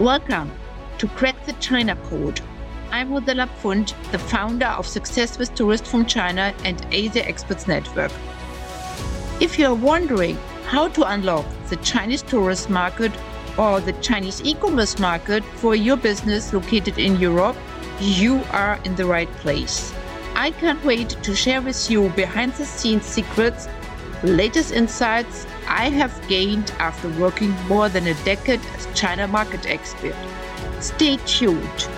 Welcome to Crack the China Code. I'm Rosella Pfund, the founder of Success with Tourists from China and Asia Experts Network. If you're wondering how to unlock the Chinese tourist market or the Chinese e-commerce market for your business located in Europe, you are in the right place. I can't wait to share with you behind the scenes secrets, latest insights I have gained after working more than a decade as China market expert. Stay tuned.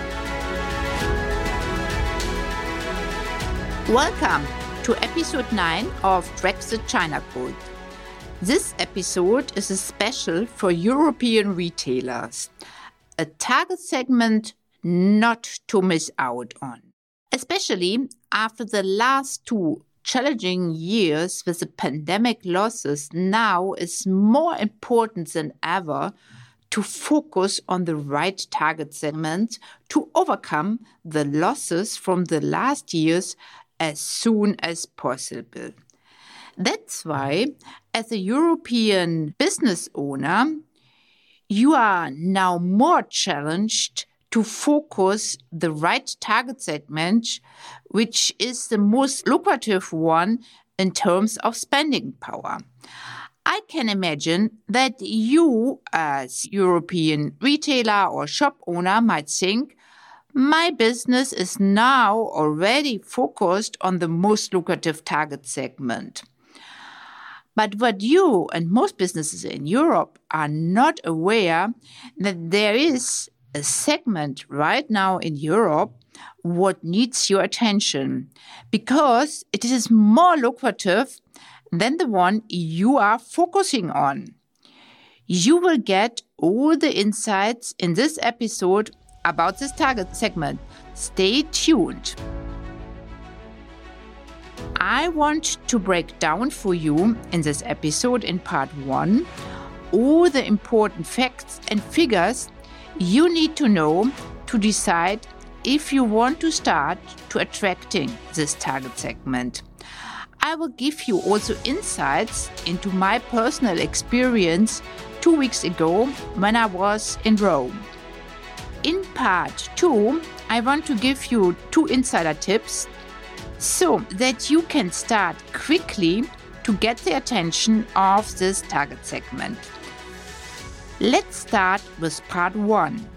Welcome to episode 9 of the China Code. This episode is a special for European retailers, a target segment not to miss out on. Especially after the last two challenging years with the pandemic losses, now is more important than ever to focus on the right target segment to overcome the losses from the last years as soon as possible. That's why, as a European business owner, you are now more challenged to focus the right target segment, which is the most lucrative one in terms of spending power. I can imagine that you, as European retailer or shop owner, might think, my business is now already focused on the most lucrative target segment. But what you and most businesses in Europe are not aware that there is a segment right now in Europe what needs your attention because it is more lucrative than the one you are focusing on. You will get all the insights in this episode about this target segment. Stay tuned. I want to break down for you in this episode in part one all the important facts and figures you need to know to decide if you want to start to attracting this target segment. I will give you also insights into my personal experience two weeks ago when I was in Rome. In part two, I want to give you two insider tips so that you can start quickly to get the attention of this target segment. Let's start with part one.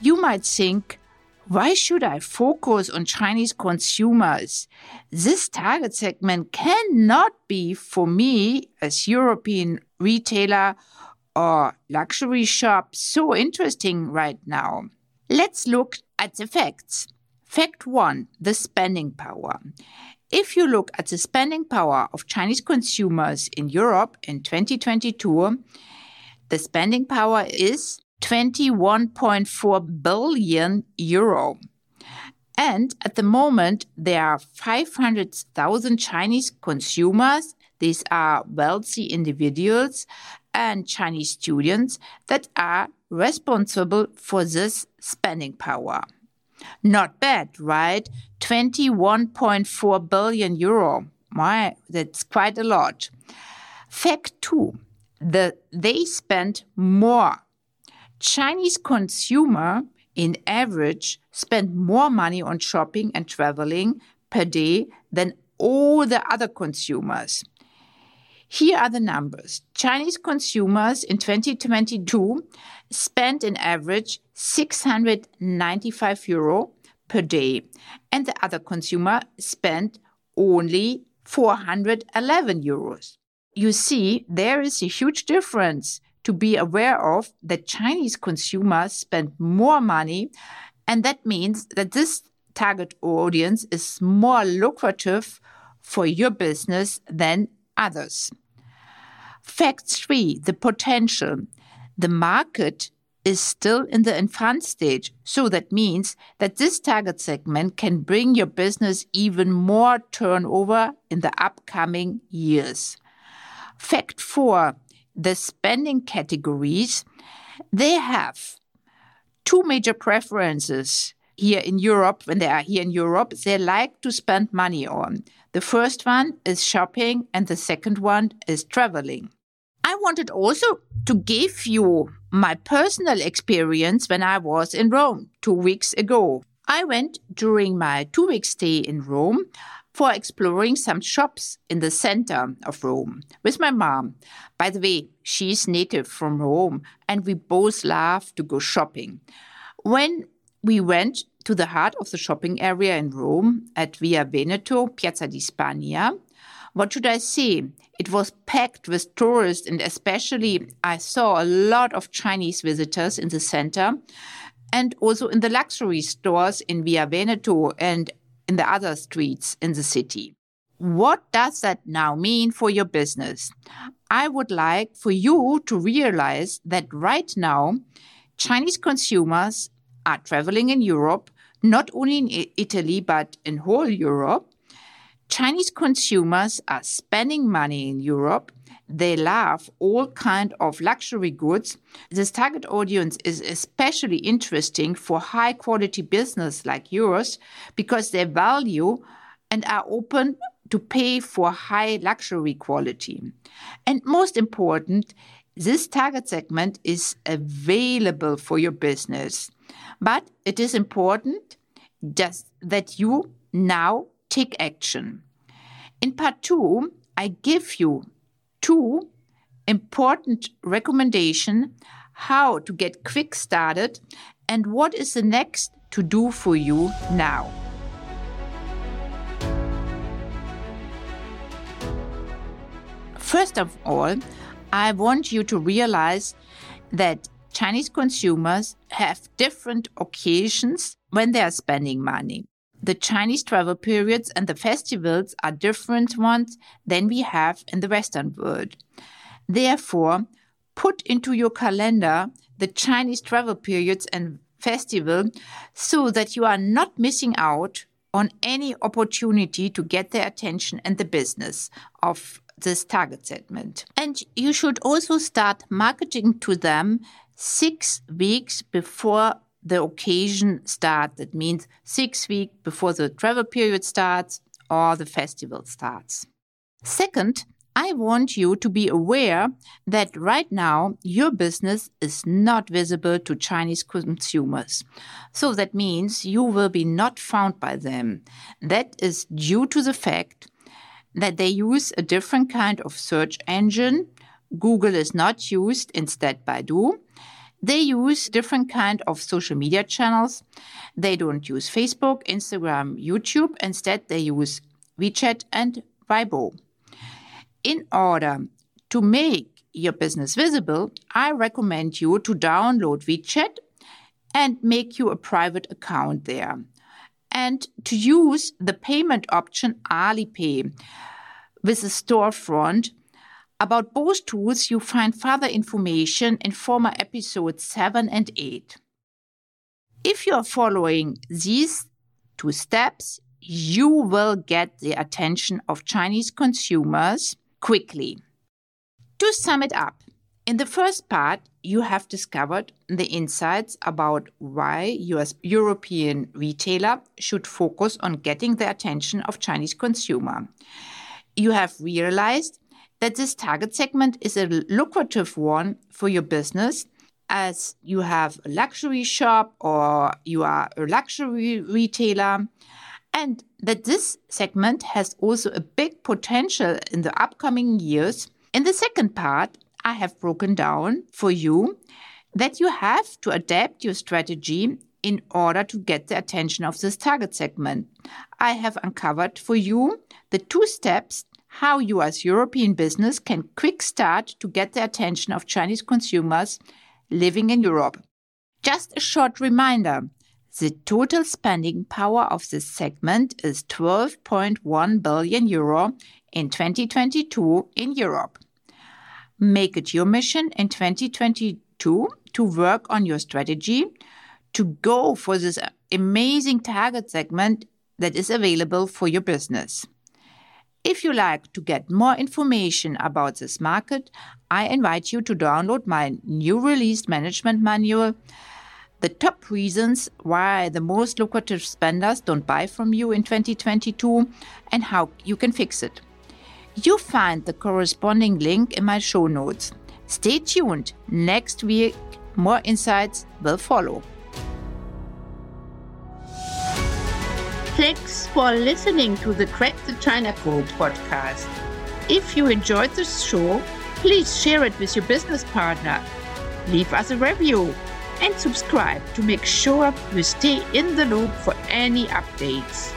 You might think, why should I focus on Chinese consumers? This target segment cannot be for me as European retailer or luxury shop so interesting right now. Let's look at the facts. Fact one, the spending power. If you look at the spending power of Chinese consumers in Europe in 2022, the spending power is 21.4 billion euro. And at the moment, there are 500,000 Chinese consumers. These are wealthy individuals and Chinese students that are responsible for this spending power. Not bad, right? 21.4 billion euro. My, that's quite a lot. Fact two, the, they spend more. Chinese consumer in average spend more money on shopping and traveling per day than all the other consumers. Here are the numbers. Chinese consumers in 2022 spent in average 695 euro per day, and the other consumer spent only 411 euros. You see, there is a huge difference to be aware of that Chinese consumers spend more money, and that means that this target audience is more lucrative for your business than others. Fact three, the potential. The market is still in the infant stage. So that means that this target segment can bring your business even more turnover in the upcoming years. Fact four, the spending categories, they have two major preferences here in Europe. When they are here in Europe, they like to spend money on. The first one is shopping and the second one is traveling. I wanted also to give you my personal experience when I was in Rome two weeks ago. I went during my two week stay in Rome for exploring some shops in the center of Rome with my mom. By the way, she's native from Rome and we both love to go shopping. When we went to the heart of the shopping area in Rome at Via Veneto, Piazza di Spagna, what should I say? It was packed with tourists, and especially I saw a lot of Chinese visitors in the center and also in the luxury stores in Via Veneto and in the other streets in the city. What does that now mean for your business? I would like for you to realize that right now, Chinese consumers are traveling in Europe, not only in Italy, but in whole Europe. Chinese consumers are spending money in Europe they love all kind of luxury goods. This target audience is especially interesting for high quality business like yours because they value and are open to pay for high luxury quality. And most important, this target segment is available for your business. But it is important just that you now take action. In part two, I give you two important recommendation how to get quick started and what is the next to do for you now. First of all, I want you to realize that Chinese consumers have different occasions when they are spending money the Chinese travel periods and the festivals are different ones than we have in the Western world. Therefore, put into your calendar the Chinese travel periods and festival so that you are not missing out on any opportunity to get their attention and the business of this target segment. And you should also start marketing to them six weeks before the occasion start. That means six weeks before the travel period starts or the festival starts. Second, I want you to be aware that right now your business is not visible to Chinese consumers. So that means you will be not found by them. That is due to the fact that they use a different kind of search engine. Google is not used, instead Baidu. They use different kind of social media channels. They don't use Facebook, Instagram, YouTube. Instead, they use WeChat and Weibo. In order to make your business visible, I recommend you to download WeChat and make you a private account there. And to use the payment option Alipay with a storefront about both tools, you find further information in former episodes 7 and 8. If you are following these two steps, you will get the attention of Chinese consumers quickly. To sum it up, in the first part, you have discovered the insights about why your European retailer should focus on getting the attention of Chinese consumer. You have realized that this target segment is a lucrative one for your business as you have a luxury shop or you are a luxury retailer and that this segment has also a big potential in the upcoming years. In the second part, I have broken down for you that you have to adapt your strategy in order to get the attention of this target segment. I have uncovered for you the two steps how U.S. European business can quick start to get the attention of Chinese consumers living in Europe. Just a short reminder. The total spending power of this segment is 12.1 billion euro in 2022 in Europe. Make it your mission in 2022 to work on your strategy to go for this amazing target segment that is available for your business. If you like to get more information about this market, I invite you to download my new released management manual. The top reasons why the most lucrative spenders don't buy from you in 2022 and how you can fix it. You find the corresponding link in my show notes. Stay tuned. Next week, more insights will follow. Thanks for listening to the Crack the China Code podcast. If you enjoyed this show, please share it with your business partner. Leave us a review and subscribe to make sure you stay in the loop for any updates.